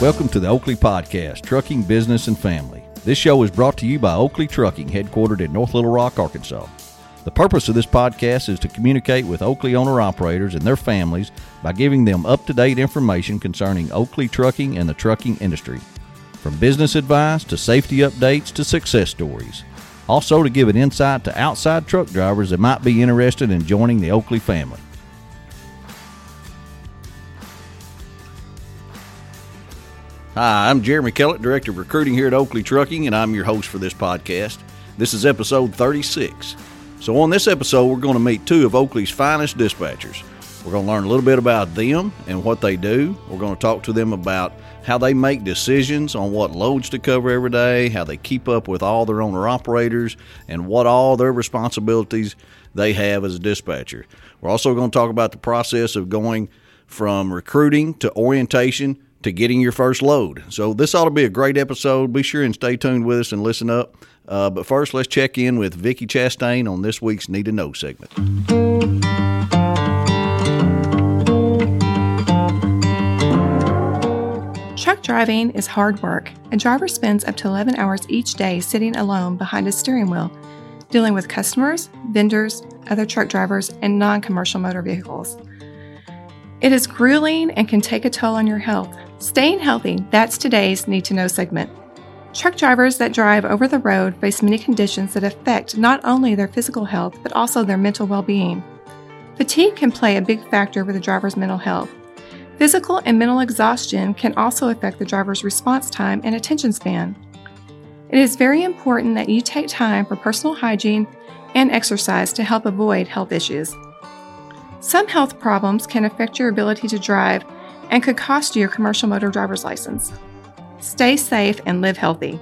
Welcome to the Oakley Podcast, Trucking Business and Family. This show is brought to you by Oakley Trucking, headquartered in North Little Rock, Arkansas. The purpose of this podcast is to communicate with Oakley owner operators and their families by giving them up to date information concerning Oakley trucking and the trucking industry. From business advice to safety updates to success stories. Also, to give an insight to outside truck drivers that might be interested in joining the Oakley family. Hi, I'm Jeremy Kellett, Director of Recruiting here at Oakley Trucking, and I'm your host for this podcast. This is episode 36. So, on this episode, we're going to meet two of Oakley's finest dispatchers. We're going to learn a little bit about them and what they do. We're going to talk to them about how they make decisions on what loads to cover every day, how they keep up with all their owner operators, and what all their responsibilities they have as a dispatcher. We're also going to talk about the process of going from recruiting to orientation to getting your first load. So this ought to be a great episode. Be sure and stay tuned with us and listen up. Uh, but first, let's check in with Vickie Chastain on this week's Need to Know segment. Truck driving is hard work. A driver spends up to 11 hours each day sitting alone behind a steering wheel, dealing with customers, vendors, other truck drivers, and non commercial motor vehicles. It is grueling and can take a toll on your health. Staying healthy, that's today's Need to Know segment. Truck drivers that drive over the road face many conditions that affect not only their physical health, but also their mental well being. Fatigue can play a big factor with a driver's mental health. Physical and mental exhaustion can also affect the driver's response time and attention span. It is very important that you take time for personal hygiene and exercise to help avoid health issues. Some health problems can affect your ability to drive and could cost you your commercial motor driver's license. Stay safe and live healthy.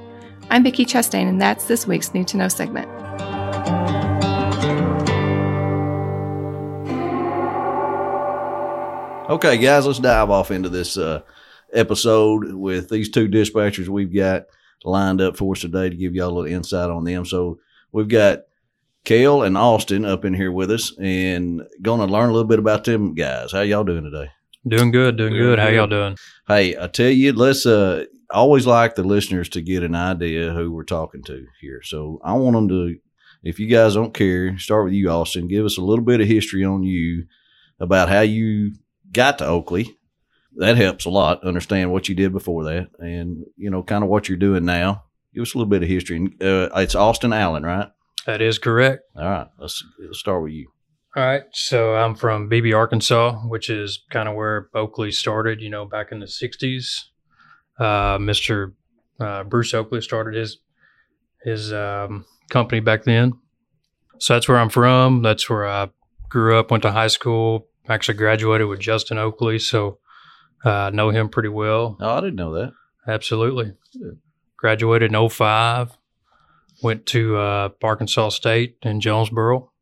I'm Vickie Chastain, and that's this week's Need to Know segment. Okay, guys, let's dive off into this uh, episode with these two dispatchers we've got lined up for us today to give y'all a little insight on them. So we've got Kell and Austin up in here with us and going to learn a little bit about them guys. How y'all doing today? Doing good, doing good. How y'all doing? Hey, I tell you, let's uh always like the listeners to get an idea who we're talking to here. So I want them to, if you guys don't care, start with you, Austin. Give us a little bit of history on you about how you got to Oakley. That helps a lot. Understand what you did before that, and you know, kind of what you're doing now. Give us a little bit of history. Uh, it's Austin Allen, right? That is correct. All right, let's, let's start with you. All right. So I'm from Beebe, Arkansas, which is kind of where Oakley started, you know, back in the 60s. Uh, Mr. Uh, Bruce Oakley started his his um, company back then. So that's where I'm from. That's where I grew up, went to high school, actually graduated with Justin Oakley. So uh, I know him pretty well. Oh, I didn't know that. Absolutely. Graduated in 05. Went to uh, Arkansas State in Jonesboro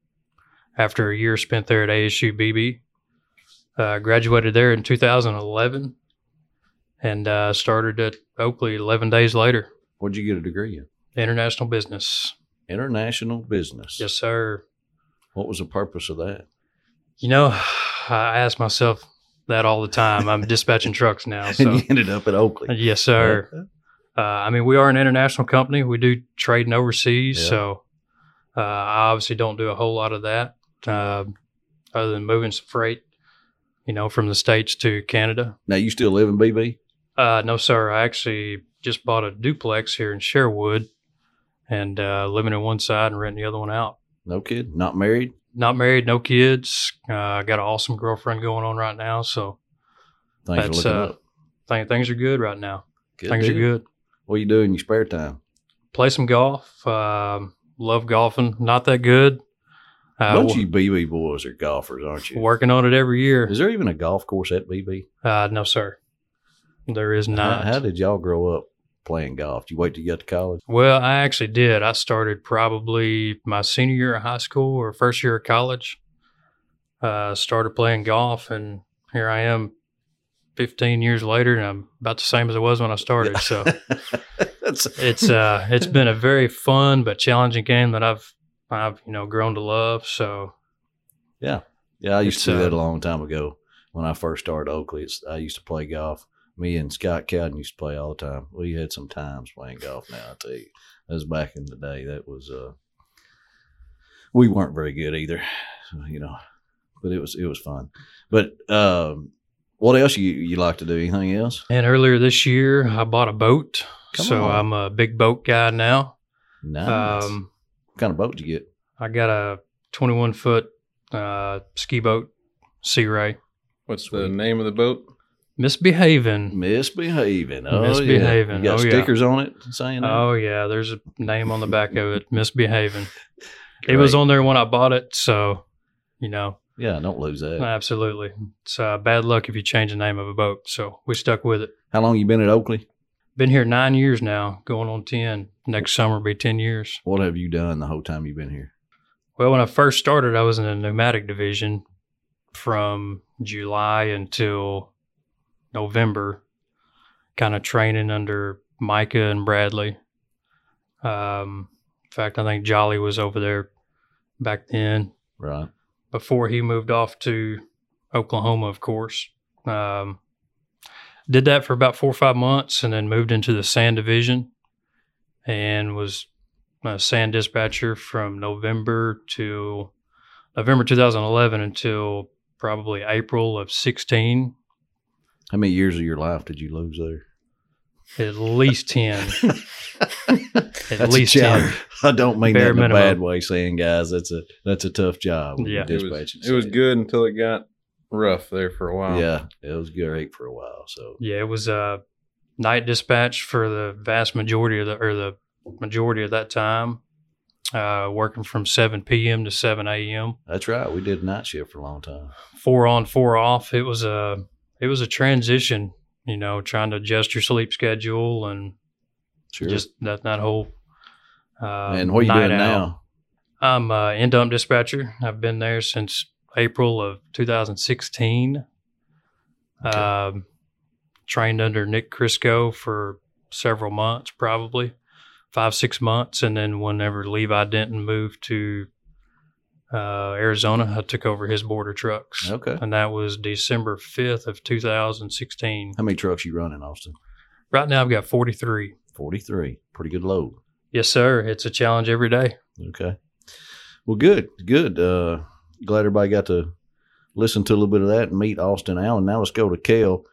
after a year spent there at ASU Beebe. Uh, graduated there in 2011 and uh, started at Oakley 11 days later. What'd you get a degree in? International business. International business. Yes, sir. What was the purpose of that? You know, I ask myself that all the time. I'm dispatching trucks now. So. and you ended up at Oakley. Yes, sir. Uh, I mean, we are an international company. We do trading overseas. Yeah. So uh, I obviously don't do a whole lot of that uh, other than moving some freight, you know, from the States to Canada. Now you still live in Beebe? Uh, no, sir. I actually just bought a duplex here in Sherwood and uh, living in one side and renting the other one out. No kid? Not married? Not married, no kids. Uh, got an awesome girlfriend going on right now. So Things are that's, looking uh, up. think things are good right now. Good things are good. What you do in your spare time? Play some golf. Um, love golfing. Not that good. Uh, Bunch of you Beebe boys are golfers, aren't you? working on it every year. Is there even a golf course at Beebe? Uh, no, sir. There is not. how did y'all grow up playing golf? Did you wait till you got to college? well, I actually did. I started probably my senior year of high school or first year of college. Uh, started playing golf, and here I am 15 years later, and I'm about the same as I was when I started. So it's uh, it's been a very fun but challenging game that I've I've you know grown to love. So yeah, yeah, I used It's, to do that uh, a long time ago when I first started Oakley. It's, I used to play golf Me and Scott Cowden used to play all the time. We had some times playing golf. Now I tell you, that was back in the day. That was uh, we weren't very good either, so, you know. But it was it was fun. But um, what else you you like to do? Anything else? And earlier this year, I bought a boat. Come so on. I'm a big boat guy now. Nice. Um, kind of boat did you get? I got a 21 foot uh, ski boat, Sea Ray. What's Sweet. the name of the boat? Misbehaving. Misbehaving. Oh, Misbehaving. Yeah. You got Oh, yeah. stickers on it saying that? Oh, yeah. There's a name on the back of it, Misbehaving. It was on there when I bought it. So, you know, Yeah, don't lose that. absolutely. It's uh, bad luck if you change the name of a boat. So we stuck with it. How long you been at Oakley? Been here nine years now, going on 10. Next summer will be 10 years. What have you done the whole time you've been here? Well, when I first started, I was in the pneumatic division from July until November, kind of training under Micah and Bradley. Um, in fact, I think Jolly was over there back then Right. before he moved off to Oklahoma, of course. Um, did that for about four or five months and then moved into the sand division and was a sand dispatcher from November to November 2011 until probably April of 16, How many years of your life did you lose there? at least 10. At At least 10. I don't mean Bare that in a bad way, saying guys, that's a that's a tough job. Yeah. It was, it was good until it got rough there for a while. Yeah, it was great for a while. So Yeah, it was a night dispatch for the vast majority of the or the majority of that time, uh, working from 7 p.m. to 7 a.m. that's right. We did night shift for a long time. Four on, four off. It was a it was a transition, you know, trying to adjust your sleep schedule and Sure. just that that whole. Uh, and what are you night doing out. now? I'm uh, end dump dispatcher. I've been there since April of 2016. Okay. Um, trained under Nick Crisco for several months, probably five, six months. And then whenever Levi Denton moved to uh, Arizona, I took over his border trucks. Okay. And that was December 5th of 2016. How many trucks you running, Austin? Right now, I've got 43. Forty three. Pretty good load. Yes, sir. It's a challenge every day. Okay. Well, good, good. Uh, glad everybody got to listen to a little bit of that and meet Austin Allen. Now let's go to Kell.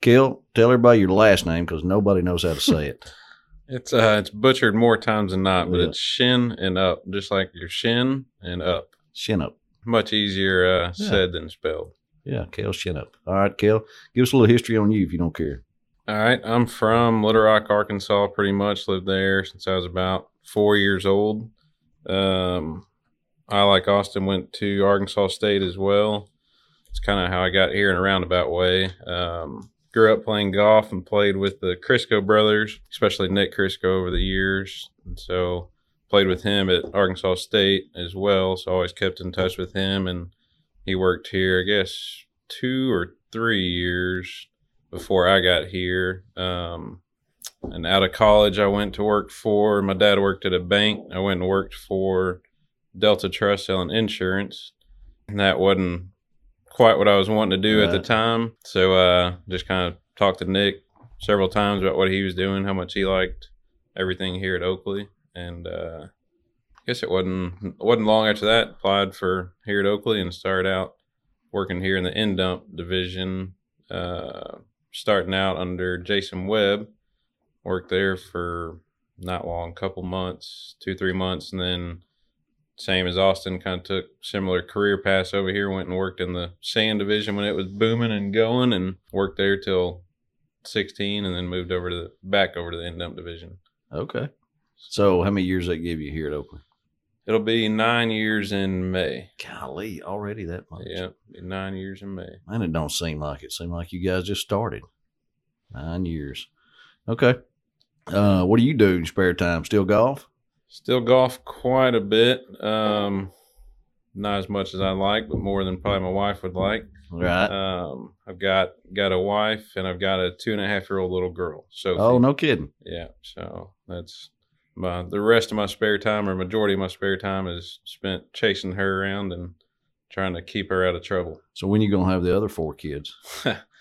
Kell, tell everybody your last name because nobody knows how to say it. It's uh it's butchered more times than not, but Yeah. it's shin and up, just like your shin and up. Shin up. Much easier uh, Yeah. said than spelled. Yeah, Kell Shenep. All right, Kell, give us a little history on you if you don't care. All right, I'm from Little Rock, Arkansas. Pretty much lived there since I was about four years old. Um, I, like Austin, went to Arkansas State as well. It's kind of how I got here in a roundabout way. Um, grew up playing golf and played with the Crisco brothers, especially Nick Crisco over the years. And so played with him at Arkansas State as well. So always kept in touch with him. And he worked here, I guess, two or three years before I got here. Um, and out of college, I went to work for my dad worked at a bank. I went and worked for Delta Trust selling insurance. And that wasn't quite what I was wanting to do at the time. So uh, just kind of talked to Nick several times about what he was doing, how much he liked everything here at Oakley. And uh, I guess it wasn't wasn't long after that. Applied for here at Oakley and started out working here in the end dump division. Uh, starting out under Jason Webb. Worked there for not long, couple months, two three months, and then same as Austin, kind of took similar career paths over here. Went and worked in the sand division when it was booming and going, and worked there till sixteen, and then moved over to the back over to the end dump division. Okay. So, how many years they give you here at Oakley? It'll be nine years in May. Golly, already that much. Yeah, nine years in May. And it don't seem like it. Seem like you guys just started. Nine years. Okay. Uh, what do you do in your spare time? Still golf? Still golf quite a bit. Um, not as much as I like, but more than probably my wife would like. Right. Um, I've got got a wife and I've got a two and a half year old little girl. So oh, no kidding. yeah. So that's my the rest of my spare time or majority of my spare time is spent chasing her around and trying to keep her out of trouble. So when you gonna have the other four kids?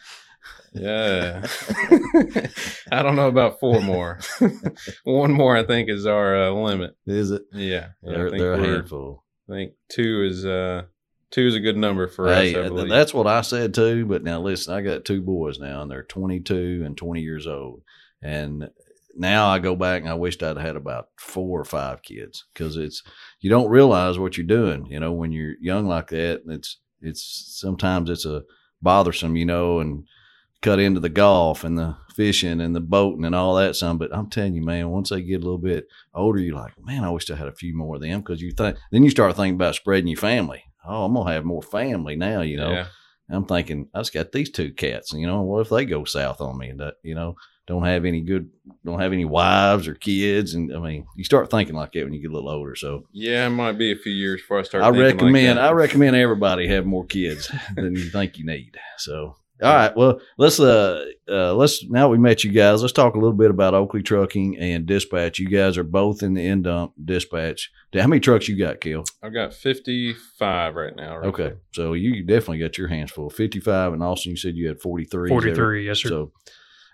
Yeah. I don't know about four more. One more, I think, is our uh, limit. Is it? Yeah. They're, think they're a handful. I think two is uh two is a good number for Hey, us. I that's what I said too. But now listen, I got two boys now, and they're 22 and 20 years old. And now I go back and I wished I'd had about four or five kids because it's you don't realize what you're doing. You know, when you're young like that, and it's it's sometimes it's a bothersome, you know, and cut into the golf and the fishing and the boating and all that some. But I'm telling you, man, once they get a little bit older, you're like, man, I wish I had a few more of them because you think then you start thinking about spreading your family. Oh, I'm gonna have more family now, you know. yeah. I'm thinking I just got these two cats, you know, what if they go south on me and that, you know, don't have any good, don't have any wives or kids, and I mean, you start thinking like that when you get a little older. So Yeah, it might be a few years before I start. I like recommend, that. I recommend everybody have more kids than you think you need. So. All right, well, let's uh, uh, let's now we met you guys. Let's talk a little bit about Oakley Trucking and Dispatch. You guys are both in the end dump dispatch. How many trucks you got, Kell? I've got fifty five right now. roughly. Okay, so you definitely got your hands full. Fifty-five, and Austin, you said you had forty three. Forty three, yes, sir. So,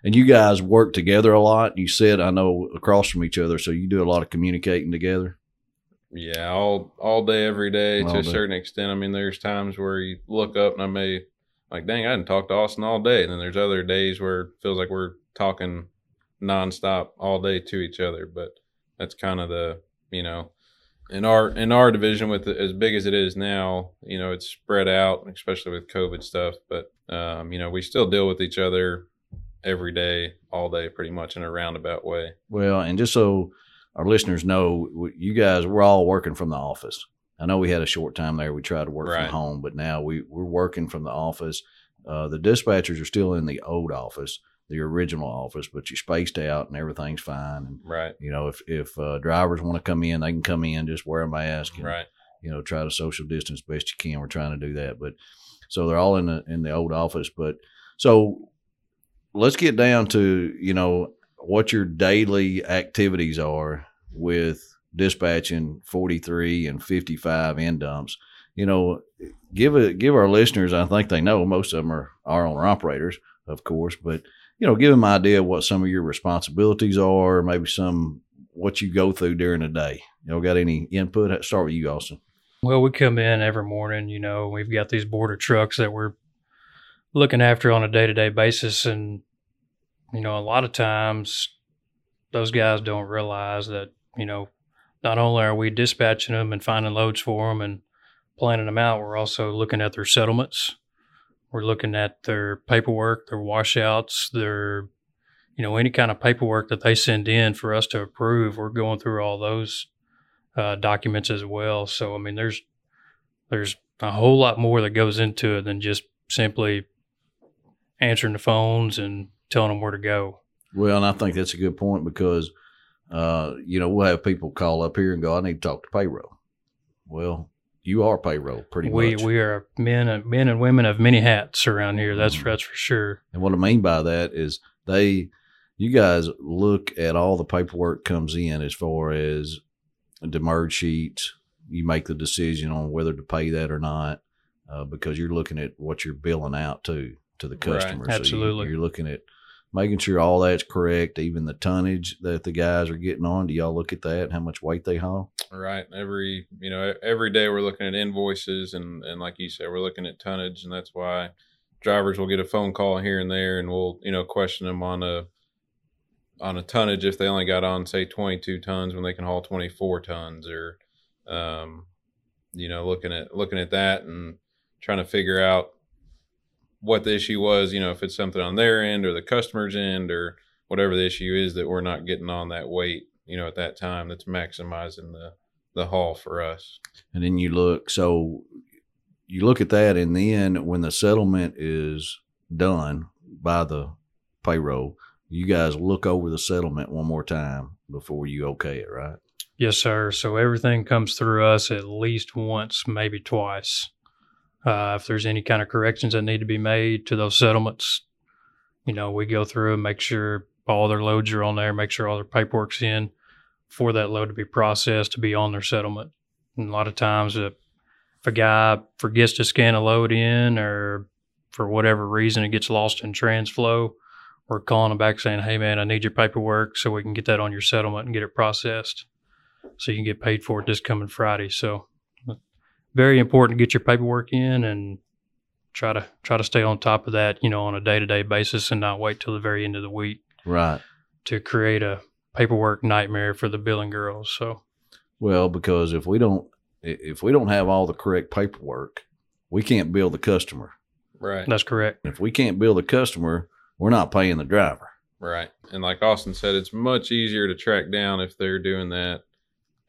and you guys work together a lot. You said I know across from each other, so you do a lot of communicating together. Yeah, all all day, every day All to a certain extent. I mean, there's times where you look up and I may like, dang, I didn't talk to Austin all day. And then there's other days where it feels like we're talking nonstop all day to each other. But that's kind of the you know, in our in our division with it, as big as it is now, you know, it's spread out, especially with COVID stuff. But um, you know, we still deal with each other every day, all day, pretty much in a roundabout way. Well, and just so our listeners know, you guys we're all working from the office. I know we had a short time there. We tried to work Right. from home, but now we we're working from the office. Uh, the dispatchers are still in the old office, the original office, but you're spaced out and everything's fine. And Right. you know, if if uh, drivers want to come in, they can come in. Just wear a mask. And, Right. you know, try to social distance best you can. We're trying to do that, but so they're all in the in the old office. But so let's get down to you know what your daily activities are with dispatching 43 and 55 end dumps. You know, give it give our listeners. I think they know most of them are our owner operators, of course, but you know, give them an idea what some of your responsibilities are, maybe some what you go through during the day. You know, got any input? Start with you, Austin. Well, we come in every morning, you know, we've got these border trucks that we're looking after on a day to day basis. And, you know, a lot of times those guys don't realize that, you know, not only are we dispatching them and finding loads for them and planning them out, we're also looking at their settlements. We're looking at their paperwork, their washouts, their, you know, any kind of paperwork that they send in for us to approve. We're going through all those uh, documents as well. So I mean, there's there's a whole lot more that goes into it than just simply answering the phones and telling them where to go. Well, and I think that's a good point because, uh, you know, we'll have people call up here and go, "I need to talk to payroll." Well, you are payroll, pretty we much. we are men and men and women of many hats around here. That's Mhm. that's for sure. And what I mean by that is they, you guys look at all the paperwork comes in as far as the merge sheets. You make the decision on whether to pay that or not uh, because you're looking at what you're billing out to to the Right. customer. So you- Absolutely. you're looking at making sure all that's correct, even the tonnage that the guys are getting on. Do y'all look at that? How much weight they haul? Right. Every you know, every day we're looking at invoices and and like you said, we're looking at tonnage, and that's why drivers will get a phone call here and there, and we'll you know question them on a on a tonnage if they only got on say 22 tons when they can haul 24 tons, or um, you know, looking at looking at that and trying to figure out what the issue was. You know, if it's something on their end or the customer's end or whatever the issue is that we're not getting on that weight, you know, at that time that's maximizing the the haul for us. And then you look, so you look at that, and then when the settlement is done by the payroll, you guys look over the settlement one more time before you okay it, right? Yes, sir. So everything comes through us at least once, maybe twice. Uh, if there's any kind of corrections that need to be made to those settlements, you know, we go through and make sure all their loads are on there, make sure all their paperwork's in for that load to be processed to be on their settlement. And a lot of times, if, if a guy forgets to scan a load in or for whatever reason it gets lost in Transflo, we're calling them back saying, "Hey, man, I need your paperwork so we can get that on your settlement and get it processed, so you can get paid for it this coming Friday." So, very important to get your paperwork in and try to try to stay on top of that, you know, on a day to day basis, and not wait till the very end of the week Right. to create a paperwork nightmare for the billing girls. So, Well, because if we don't if we don't have all the correct paperwork, we can't bill the customer. Right. that's correct. If we can't bill the customer, we're not paying the driver. Right. And like Austin said, it's much easier to track down if they're doing that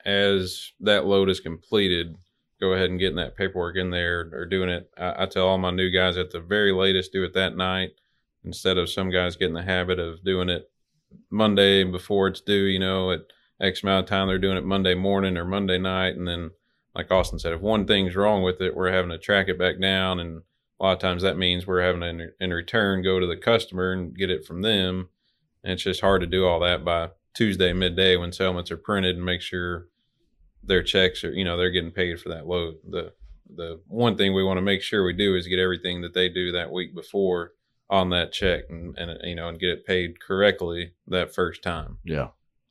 as that load is completed. Go ahead and getting that paperwork in there or doing it. I, I tell all my new guys at the very latest, do it that night instead of some guys getting the habit of doing it Monday before it's due, you know, at X amount of time. They're doing it Monday morning or Monday night. And then, like Austin said, if one thing's wrong with it, we're having to track it back down. And a lot of times that means we're having to, in, in return, go to the customer and get it from them. And it's just hard to do all that by Tuesday midday when settlements are printed and make sure their checks are, you know, they're getting paid for that load. The the one thing we want to make sure we do is get everything that they do that week before on that check and, and you know and get it paid correctly that first time. Yeah.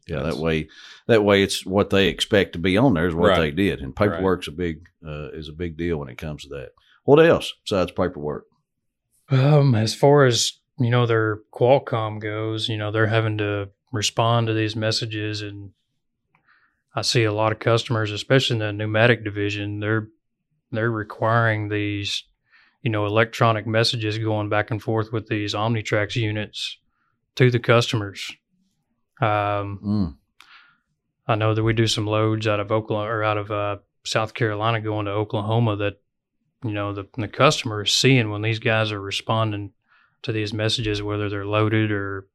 Yeah, That's- that way, that way, it's what they expect to be on there is what Right. they did, and paperwork's a big uh, is a big deal when it comes to that. What else besides paperwork? Um, as far as you know, their Qualcomm goes, you know, they're having to respond to these messages, and I see a lot of customers, especially in the pneumatic division, they're they're requiring these, you know, electronic messages going back and forth with these Omnitracs units to the customers. Um, Mm, I know that we do some loads out of Oklahoma or out of uh, South Carolina going to Oklahoma that you know the the customer is seeing when these guys are responding to these messages, whether they're loaded or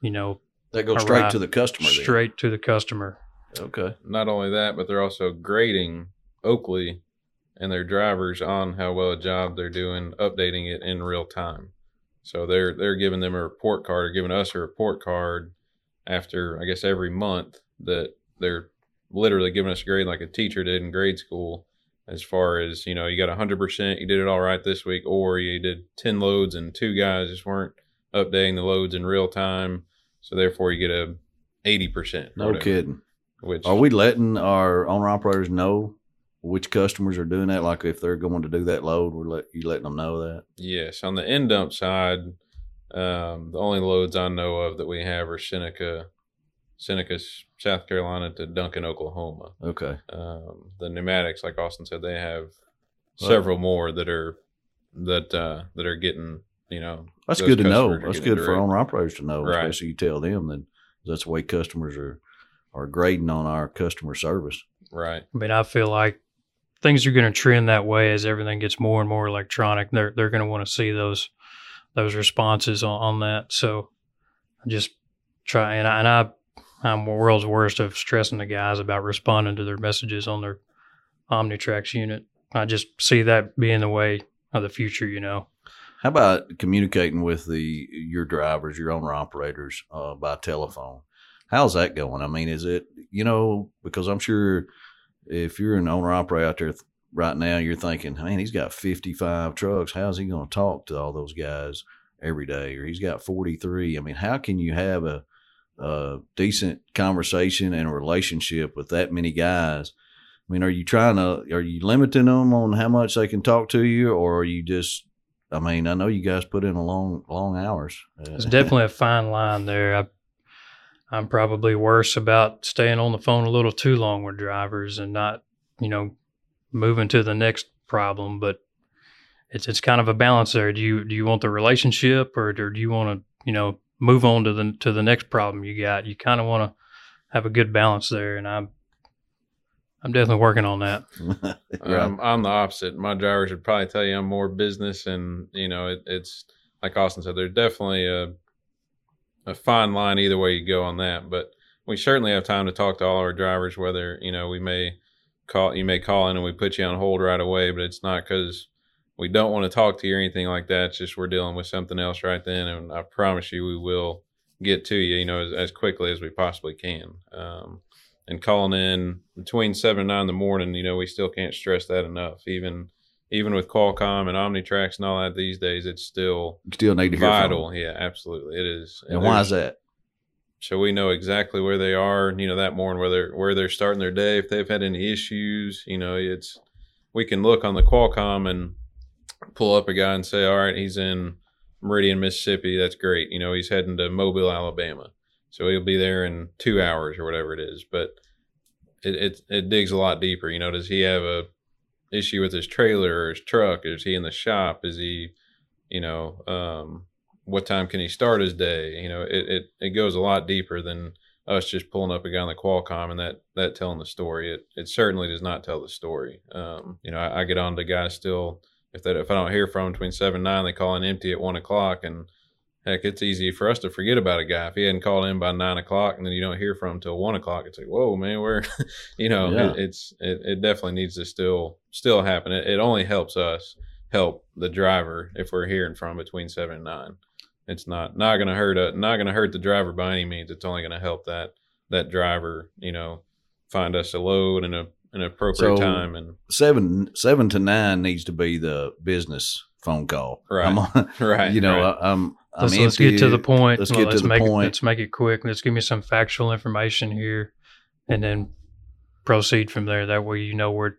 you know that goes straight to the customer. then. straight to the customer. Okay. Not only that, but they're also grading Oakley and their drivers on how well a job they're doing, updating it in real time. So they're they're giving them a report card or giving us a report card after I guess every month that they're literally giving us a grade like a teacher did in grade school as far as you know you got 100% you did it all right this week or you did 10 loads and two guys just weren't updating the loads in real time so therefore you get a 80% No whatever, kidding. Which Are we letting our owner operators know which customers are doing that? Like if they're going to do that load, we're let you letting them know that. Yes, on the end dump side, um, the only loads I know of that we have are Seneca, Seneca, South Carolina to Duncan, Oklahoma. Okay. Um, the pneumatics, like Austin said, they have several more that are that uh, that are getting. You know, That's good to know. That's good for owner operators to know, Right. especially you tell them that that's the way customers are are grading on our customer service. Right. I mean, I feel like things are going to trend that way as everything gets more and more electronic. They're they're going to want to see those those responses on, on that. So I just try and I, and I I'm the world's worst of stressing the guys about responding to their messages on their Omnitracs unit. I just see that being the way of the future. You know, How about communicating with the your drivers, your owner operators uh, by telephone? How's that going? I mean, is it you know because I'm sure if you're an owner operator out there right now, you're thinking, man, he's got 55 trucks. How's he going to talk to all those guys every day? Or he's got 43. I mean, how can you have a, a decent conversation and a relationship with that many guys? I mean, are you trying to, are you limiting them on how much they can talk to you, or are you just, I mean, I know you guys put in a long, long hours. It's definitely a fine line there. I, I'm probably worse about staying on the phone a little too long with drivers and not, you know, moving to the next problem. But it's it's kind of a balance there. Do you do you want the relationship or do you want to you know move on to the to the next problem you got? You kind of want to have a good balance there, and I'm I'm definitely working on that. right. Um, I'm the opposite. My drivers would probably tell you I'm more business, and you know, it, it's like Austin said. There's definitely a a fine line either way you go on that, but we certainly have time to talk to all our drivers. Whether you know we may call, you may call in and we put you on hold right away, but it's not because we don't want to talk to you or anything like that. It's just we're dealing with something else right then, and I promise you we will get to you, you know, as, as quickly as we possibly can. Um, and calling in between seven and nine in the morning, you know, we still can't stress that enough. Even even with Qualcomm and Omnitracs and all that these days, it's still still need to hear vital. Yeah, absolutely, it is. And why is that? so we know exactly where they are you know that morning where they're where they're starting their day if they've had any issues you know it's we can look on the qualcomm and pull up a guy and say all right he's in meridian mississippi. That's great. You know he's heading to mobile alabama. So he'll be there in two hours or whatever it is. But it, it it digs a lot deeper. You know does he have a issue with his trailer or his truck is he in the shop is he you know um what time can he start his day? You know, it, it, it goes a lot deeper than us just pulling up a guy on the Qualcomm and that, that telling the story. It, it certainly does not tell the story. Um, you know, I, I get on to guys still, if that, if I don't hear from between seven and nine, they call in empty at one o'clock and heck, it's easy for us to forget about a guy. If he hadn't called in by nine o'clock and then you don't hear from him till one o'clock, it's like, whoa, man, where, you know, Yeah. it, it's, it, it definitely needs to still, still happen. It, it only helps us help the driver if we're hearing from between seven and nine it's not not going to hurt a, not going to hurt the driver by any means it's only going to help that that driver you know find us a load in a an appropriate So- time and Seven seven to nine needs to be the business phone call. Right. On, right you know, right. I, I'm. I'm Let's, let's get to the point. Let's Well, get to the make It, point. let's make it quick. Let's give me some factual information here, and then proceed from there. That way, you know where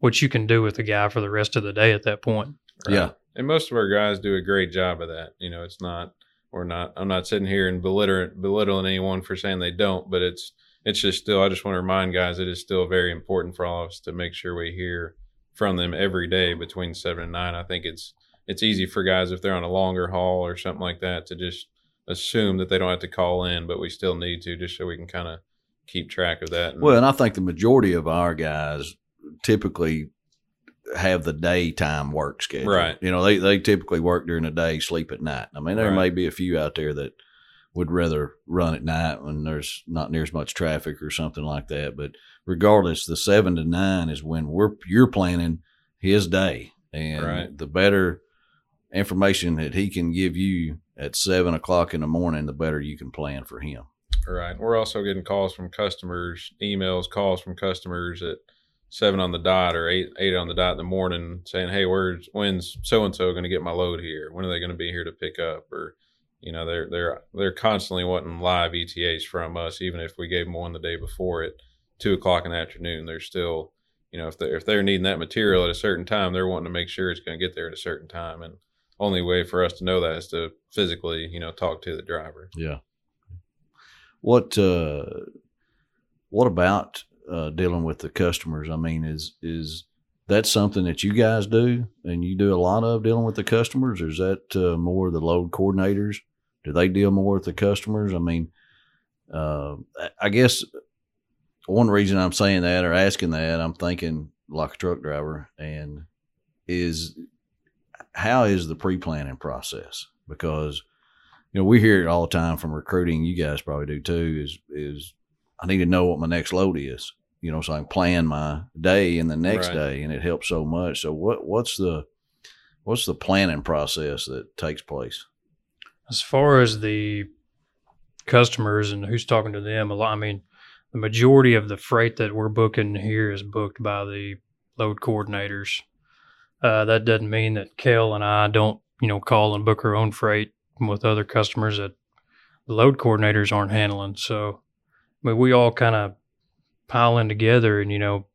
what you can do with the guy for the rest of the day at that point. Right. Yeah. and most of our guys do a great job of that you know it's not we're not i'm not sitting here and belittling belittling anyone for saying they don't but it's it's just still i just want to remind guys it is still very important for all of us to make sure we hear from them every day between seven and nine i think it's it's easy for guys if they're on a longer haul or something like that to just assume that they don't have to call in but we still need to just so we can kind of keep track of that and, Well, and I think the majority of our guys typically have the daytime work schedule. Right. You know, they, they typically work during the day, sleep at night. I mean, there Right. may be a few out there that would rather run at night when there's not near as much traffic or something like that. But regardless, the seven to nine is when we're you're planning his day. And Right. the better information that he can give you at seven o'clock in the morning, the better you can plan for him. Right. We're also getting calls from customers, emails, calls from customers at seven on the dot or eight eight on the dot in the morning saying, Hey, where's when's so and so gonna get my load here? When are they gonna be here to pick up? Or you know, they're they're they're constantly wanting live ETAs from us, even if we gave them one the day before at two o'clock in the afternoon. They're still you know, if they if they're needing that material at a certain time, they're wanting to make sure it's gonna get there at a certain time. And only way for us to know that is to physically, you know, talk to the driver. Yeah. What uh what about uh dealing with the customers? I mean, is is that something that you guys do and you do a lot of dealing with the customers or is that uh, more the load coordinators? Do they deal more with the customers? I mean, uh I- I guess one reason I'm saying that or asking that, I'm thinking like a truck driver and is how is the pre-planning process? Because you know, we hear it all the time from recruiting. You guys probably do too. Is is I need to know what my next load is. You know, so I can plan my day and the next Right. day, and it helps so much. So what what's the what's the planning process that takes place? As far as the customers and who's talking to them, a lot. I mean, the majority of the freight that we're booking here is booked by the load coordinators. Uh, that doesn't mean that Kell and I don't, you know, call and book our own freight with other customers that the load coordinators aren't handling. So, I mean, we all kind of pile in together and you know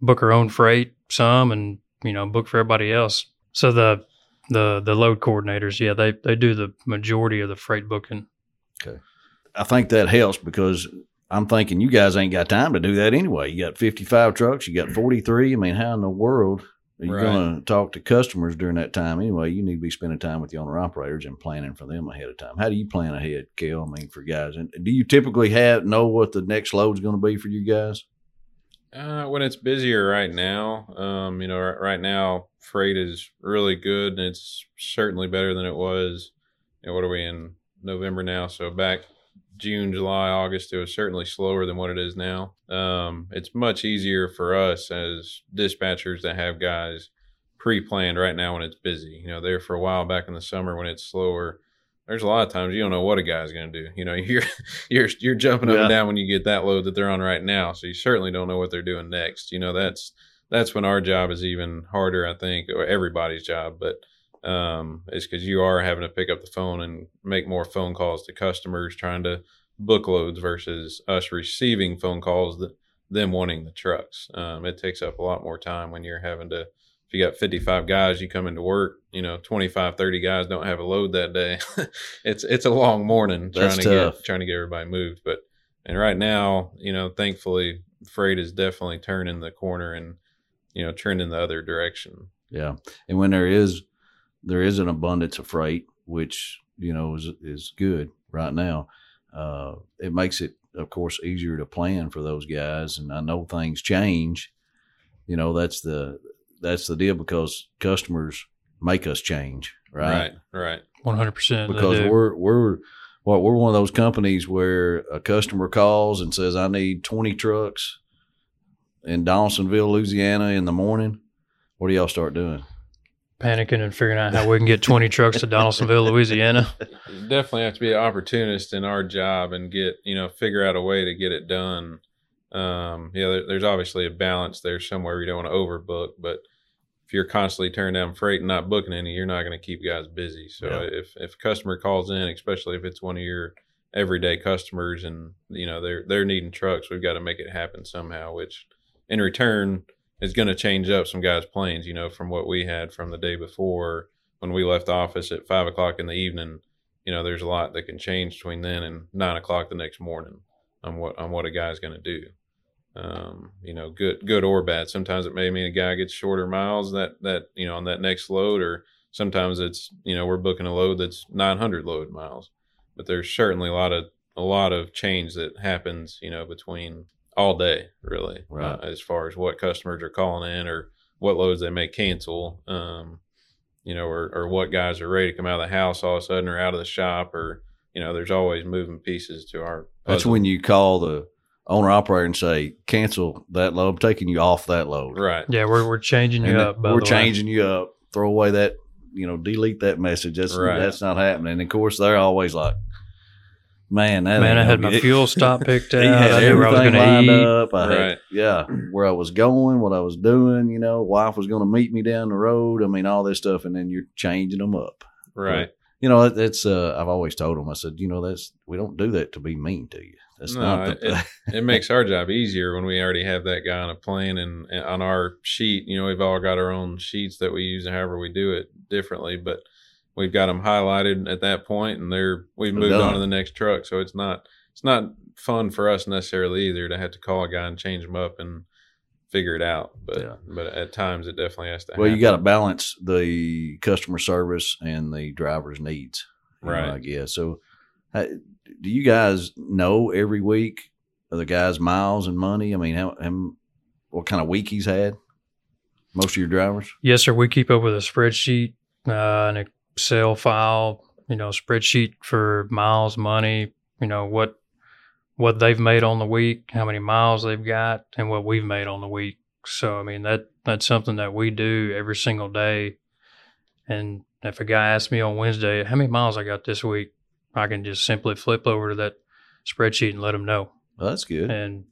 book our own freight some and you know book for everybody else. So the the the load coordinators, yeah, they they do the majority of the freight booking. Okay. I think that helps because I'm thinking you guys ain't got time to do that anyway. You got 55 trucks, you got 43. I mean, how in the world are you Right. going to talk to customers during that time anyway? You need to be spending time with the owner operators and planning for them ahead of time. How do you plan ahead, Kell? I mean, for guys, and do you typically have know what the next load's going to be for you guys? Uh, when it's busier right now, um, you know, right, right now freight is really good, and it's certainly better than it was. You know, what are we in November now? So back June, July, August, it was certainly slower than what it is now. Um, it's much easier for us as dispatchers to have guys pre-planned right now when it's busy. You know, there for a while back in the summer when it's slower. There's a lot of times you don't know what a guy's going to do. You know, you're you're you're jumping up Yeah. and down when you get that load that they're on right now. So you certainly don't know what they're doing next. You know, that's that's when our job is even harder, I think, or everybody's job. But um, it's because you are having to pick up the phone and make more phone calls to customers trying to book loads versus us receiving phone calls that them wanting the trucks. Um, it takes up a lot more time when you're having to. If you got 55 guys, you come into work, you know, 25, 30 guys don't have a load that day. it's it's a long morning trying That's to tough. get trying to get everybody moved. But and right now, you know, thankfully, freight is definitely turning the corner and you know trending the other direction. Yeah, and when there is there is an abundance of freight, which you know is is good right now. Uh, it makes it, of course, easier to plan for those guys. And I know things change. You know, that's the that's the deal because customers make us change, right? Right, right. One hundred percent. Because we're we're well, we're one of those companies where a customer calls and says, "I need twenty trucks in Donaldsonville, Louisiana, in the morning." What do y'all start doing? Panicking and figuring out how we can get twenty trucks to Donaldsonville, Louisiana. You definitely have to be an opportunist in our job and get you know figure out a way to get it done. Um, yeah, there, there's obviously a balance there somewhere. You don't want to overbook, but if you're constantly turning down freight and not booking any, you're not going to keep guys busy. So Yeah. if if a customer calls in, especially if it's one of your everyday customers and you know they're they're needing trucks, we've got to make it happen somehow. Which in return is going to change up some guys' planes. You know, from what we had from the day before when we left office at five o'clock in the evening. You know, there's a lot that can change between then and nine o'clock the next morning on what on what a guy's going to do. Um, you know, good good or bad. Sometimes it may mean a guy gets shorter miles that that you know on that next load, or sometimes it's you know we're booking a load that's 900 load miles. But there's certainly a lot of a lot of change that happens you know between all day really Right. uh, as far as what customers are calling in or what loads they may cancel. Um, you know, or, or what guys are ready to come out of the house all of a sudden or out of the shop, or you know, there's always moving pieces to our. That's when you call the owner operator and say, "Cancel that load. I'm taking you off that load." right, Yeah, we're we're changing you And up. By we're the way. changing you up. Throw away that, you know, delete that message. That's Right. that's not happening. And of course, they're always like, "Man, that Man, I had my good." fuel stop picked out. Had I knew where I was everything going lined to eat. up. I had- Right. yeah, where I was going, what I was doing. You know, wife was going to meet me down the road. I mean, all this stuff, and then you're changing them up. right. You know, it, it's. Uh, I've always told them. I said, you know, that's we don't do that to be mean to you. That's No, not the. it makes our job easier when we already have that guy on a plane and, and on our sheet. You know, we've all got our own sheets that we use, and however we do it differently, but we've got them highlighted at that point, and they're we've They're moved on to the next truck. So it's not it's not fun for us necessarily either to have to call a guy and change them up and figure it out. But Yeah. but at times it definitely has to. well, you got to balance the customer service and the driver's needs. you know, Right. I guess. So, uh, do you guys know every week of the guy's miles and money? I mean, how, how what kind of week he's had? Most of your drivers. Yes, sir. We keep up with a spreadsheet, uh, an Excel file, you know, spreadsheet for miles, money, you know, what what they've made on the week, how many miles they've got, and what we've made on the week. So I mean that that's something that we do every single day. And if a guy asks me on Wednesday how many miles I got this week, I can just simply flip over to that spreadsheet and let them know. Well, that's good. And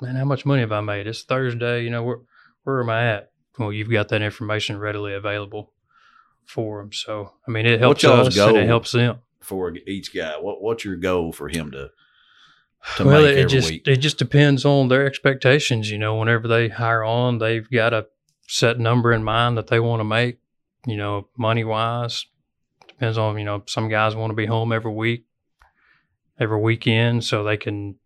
man, how much money have I made? It's Thursday. You know where where am I at? Well, you've got that information readily available for them. So I mean, it helps us and it helps them. For each guy, what what's your goal for him to to well, make it every just week? it just depends on their expectations. You know, whenever they hire on, they've got a set number in mind that they want to make. You know, money wise, depends on you know some guys want to be home every week, every weekend, so they can,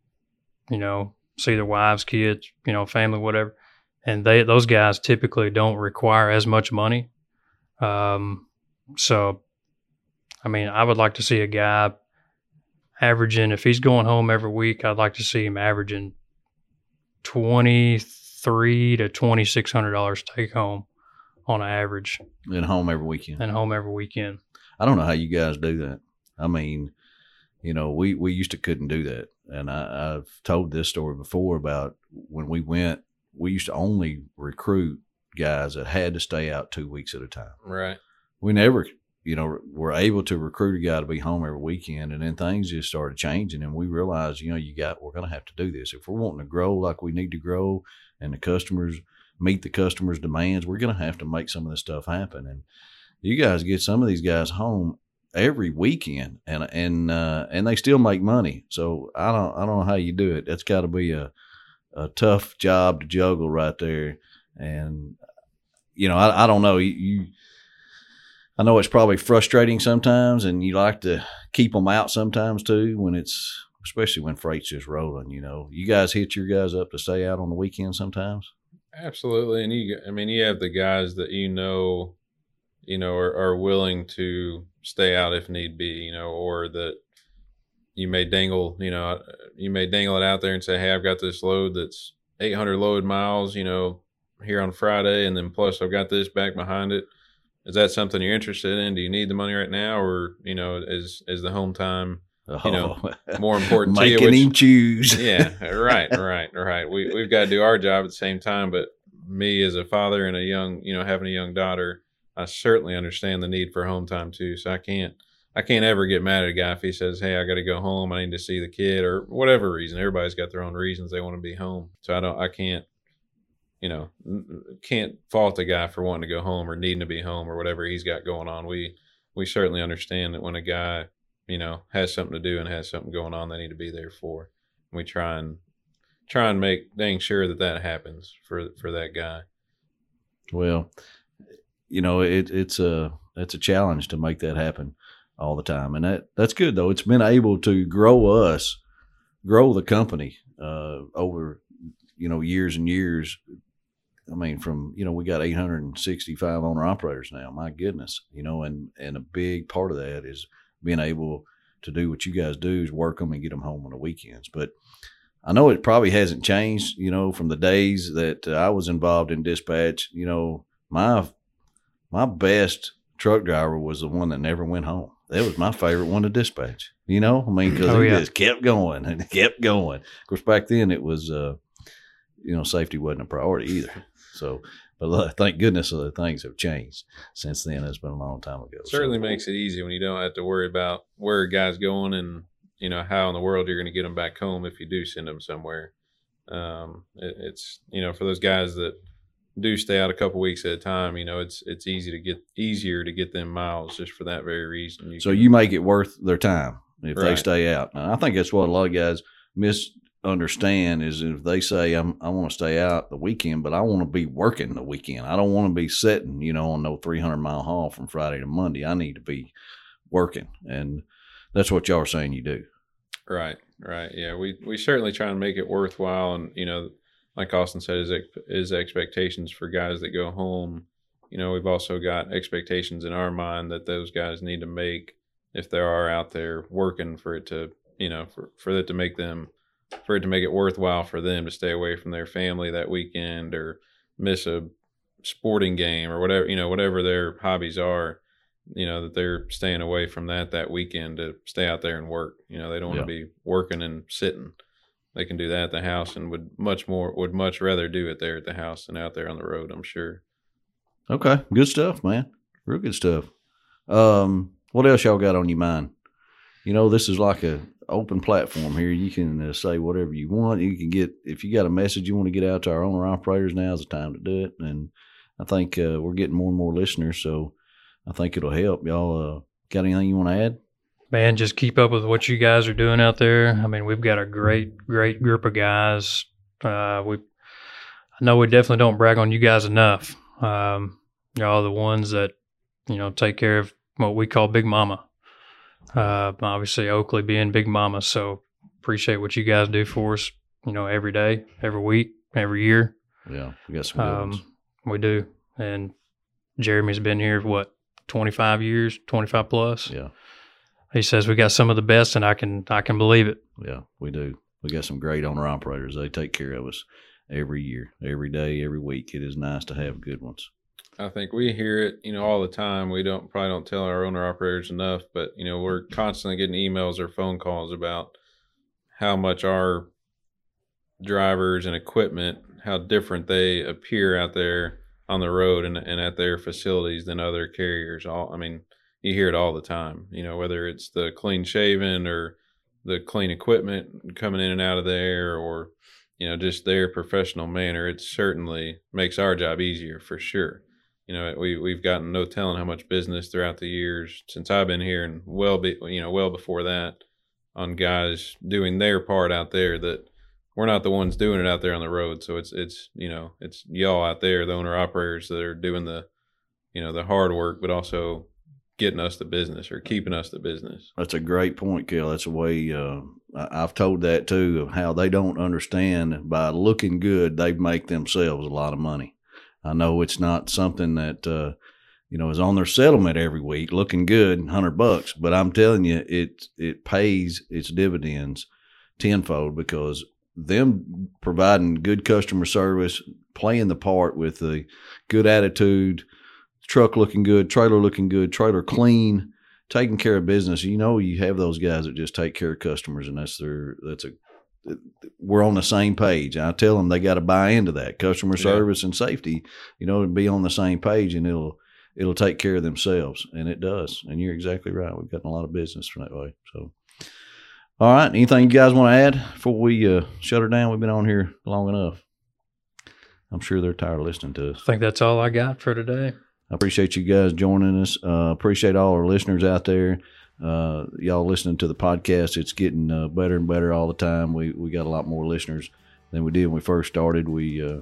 you know, see their wives, kids, you know, family, whatever. And they those guys typically don't require as much money. Um, so, I mean, I would like to see a guy averaging if he's going home every week i'd like to see him averaging 23 to 2600 dollars take home on average and home every weekend. and home every weekend I don't know how you guys do that. I mean, you know, we, we used to couldn't do that. And I, I've told this story before about when we went, we used to only recruit guys that had to stay out two weeks at a time. right. We never, you know, were able to recruit a guy to be home every weekend. And then things just started changing. And we realized, you know, you got, we're going to have to do this. If we're wanting to grow like we need to grow and the customers meet the customer's demands, we're going to have to make some of this stuff happen. And you guys get some of these guys home every weekend, and and uh, and they still make money. So I don't I don't know how you do it. That's got to be a a tough job to juggle right there. And you know, I, I don't know you, you I know it's probably frustrating sometimes, and you like to keep them out sometimes too when it's especially when freight's just rolling. You know, you guys hit your guys up to stay out on the weekend sometimes. Absolutely, and you, I mean, you have the guys that you know, you know, are, are willing to stay out if need be, you know, or that you may dangle, you know, you may dangle it out there and say, "Hey, I've got this load that's 800 load miles, you know, here on Friday, and then plus I've got this back behind it. Is that something you're interested in? Do you need the money right now, or you know, is is the home time you know, oh, more important to you. Making him choose. yeah, right, right, right. We we've got to do our job at the same time. But me as a father and a young, you know, having a young daughter, I certainly understand the need for home time too. So I can't I can't ever get mad at a guy if he says, "Hey, I got to go home. I need to see the kid," or whatever reason. Everybody's got their own reasons they want to be home. So I don't. I can't. You know, can't fault the guy for wanting to go home or needing to be home or whatever he's got going on. We we certainly understand that when a guy you know has something to do and has something going on they need to be there for. We try and try and make dang sure that that happens for for that guy. Well, you know it, it's a it's a challenge to make that happen all the time, and that that's good though. It's been able to grow us, grow the company uh, over you know years and years. I mean, from you know we got 865 owner operators now. My goodness, you know, and and a big part of that is being able to do what you guys do is work them and get them home on the weekends. But I know it probably hasn't changed, you know, from the days that uh, I was involved in dispatch. You know, my my best truck driver was the one that never went home. That was my favorite one to dispatch. You know, I mean, because oh, he yeah. just kept going and kept going. Of course, back then it was, uh, you know, safety wasn't a priority either. So but thank goodness other things have changed since then. It's been a long time ago. Certainly so. makes it easy when you don't have to worry about where a guy's going and you know how in the world you're going to get them back home if you do send them somewhere. Um, it, it's you know for those guys that do stay out a couple weeks at a time, you know it's it's easy to get easier to get them miles just for that very reason. You so can, you make it worth their time if right. they stay out. Now, I think that's what a lot of guys miss understand is if they say I'm, I want to stay out the weekend, but I want to be working the weekend. I don't want to be sitting, you know, on no 300 mile haul from Friday to Monday. I need to be working, and that's what y'all are saying you do. Right, right. Yeah, we we certainly try and make it worthwhile, and you know, like Austin said, is is expectations for guys that go home. You know, we've also got expectations in our mind that those guys need to make if they are out there working for it to, you know, for for it to make them for it to make it worthwhile for them to stay away from their family that weekend or miss a sporting game or whatever you know whatever their hobbies are you know that they're staying away from that that weekend to stay out there and work. You know they don't want to yeah. be working and sitting. They can do that at the house and would much more would much rather do it there at the house than out there on the road i'm sure. Okay. Good stuff man. Real good stuff. Um what else y'all got on your mind? You know this is like a open platform here. You can uh, say whatever you want. You can get if you got a message you want to get out to our owner operators. Now is the time to do it. And I think uh, we're getting more and more listeners, so I think it'll help. Y'all uh, got anything you want to add? Man, just keep up with what you guys are doing out there. I mean, we've got a great, great group of guys. Uh, we, I know we definitely don't brag on you guys enough. Um, y'all are the ones that, you know, take care of what we call Big Mama. Uh, obviously, Oakley being Big Mama. So appreciate what you guys do for us. You know, every day, every week, every year. Yeah, we got some. Um, we do, and Jeremy's been here what twenty five years, twenty five plus. Yeah. He says we got some of the best, and I can I can believe it. Yeah, we do. We got some great owner operators. They take care of us every year, every day, every week. It is nice to have good ones. I think we hear it, you know, all the time. We don't probably don't tell our owner operators enough, but you know, we're constantly getting emails or phone calls about how much our drivers and equipment, how different they appear out there on the road and, and at their facilities than other carriers. All I mean, you hear it all the time. You know, whether it's the clean shaven or the clean equipment coming in and out of there, or you know, just their professional manner, it certainly makes our job easier for sure. You know, we we've gotten no telling how much business throughout the years since I've been here, and well, be you know, well before that, on guys doing their part out there that we're not the ones doing it out there on the road. So it's it's you know it's y'all out there, the owner operators that are doing the you know the hard work, but also getting us the business or keeping us the business. That's a great point, Kell. That's a way uh, I've told that too of how they don't understand by looking good they make themselves a lot of money. I know it's not something that uh, you know is on their settlement every week, looking good, hundred bucks, but I'm telling you, it it pays its dividends tenfold because them providing good customer service, playing the part with the good attitude truck looking good, trailer looking good, trailer clean, taking care of business. You know, you have those guys that just take care of customers, and that's their that's a we're on the same page. And I tell them they got to buy into that customer service and safety. You know, to be on the same page, and it'll it'll take care of themselves, and it does. And you're exactly right. We've gotten a lot of business from that way. So. All right. Anything you guys want to add before we uh, shut her down? We've been on here long enough. I'm sure they're tired of listening to us. I think that's all I got for today. I appreciate you guys joining us. Uh, appreciate all our listeners out there. Uh, y'all listening to the podcast. It's getting uh, better and better all the time. We we got a lot more listeners than we did when we first started. We uh,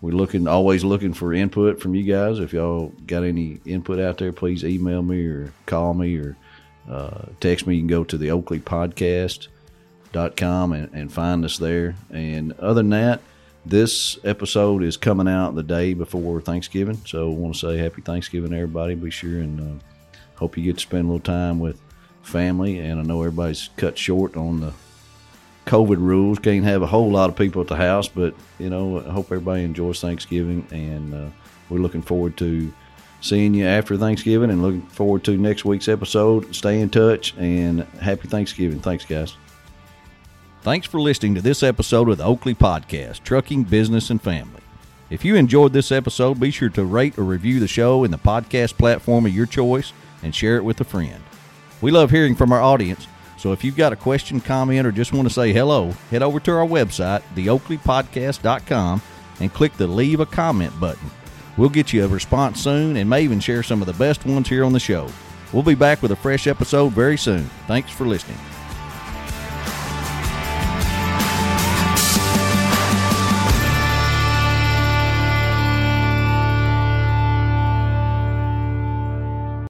we're looking always looking for input from you guys. If y'all got any input out there, please email me or call me or uh, text me. You can go to the Oakley Podcast.com and, and find us there. And other than that, this episode is coming out the day before Thanksgiving, so I want to say happy Thanksgiving, everybody. Be sure and uh, hope you get to spend a little time with family. And I know everybody's cut short on the COVID rules. Can't have a whole lot of people at the house, but you know, I hope everybody enjoys Thanksgiving, and uh, we're looking forward to seeing you after Thanksgiving, and looking forward to next week's episode. Stay in touch, and happy Thanksgiving. Thanks, guys. Thanks for listening to this episode of the Oakley Podcast, Trucking, Business, and Family. If you enjoyed this episode, be sure to rate or review the show in the podcast platform of your choice and share it with a friend. We love hearing from our audience, so if you've got a question, comment, or just want to say hello, head over to our website, theoakleypodcast.com, and click the Leave a Comment button. We'll get you a response soon and may even share some of the best ones here on the show. We'll be back with a fresh episode very soon. Thanks for listening.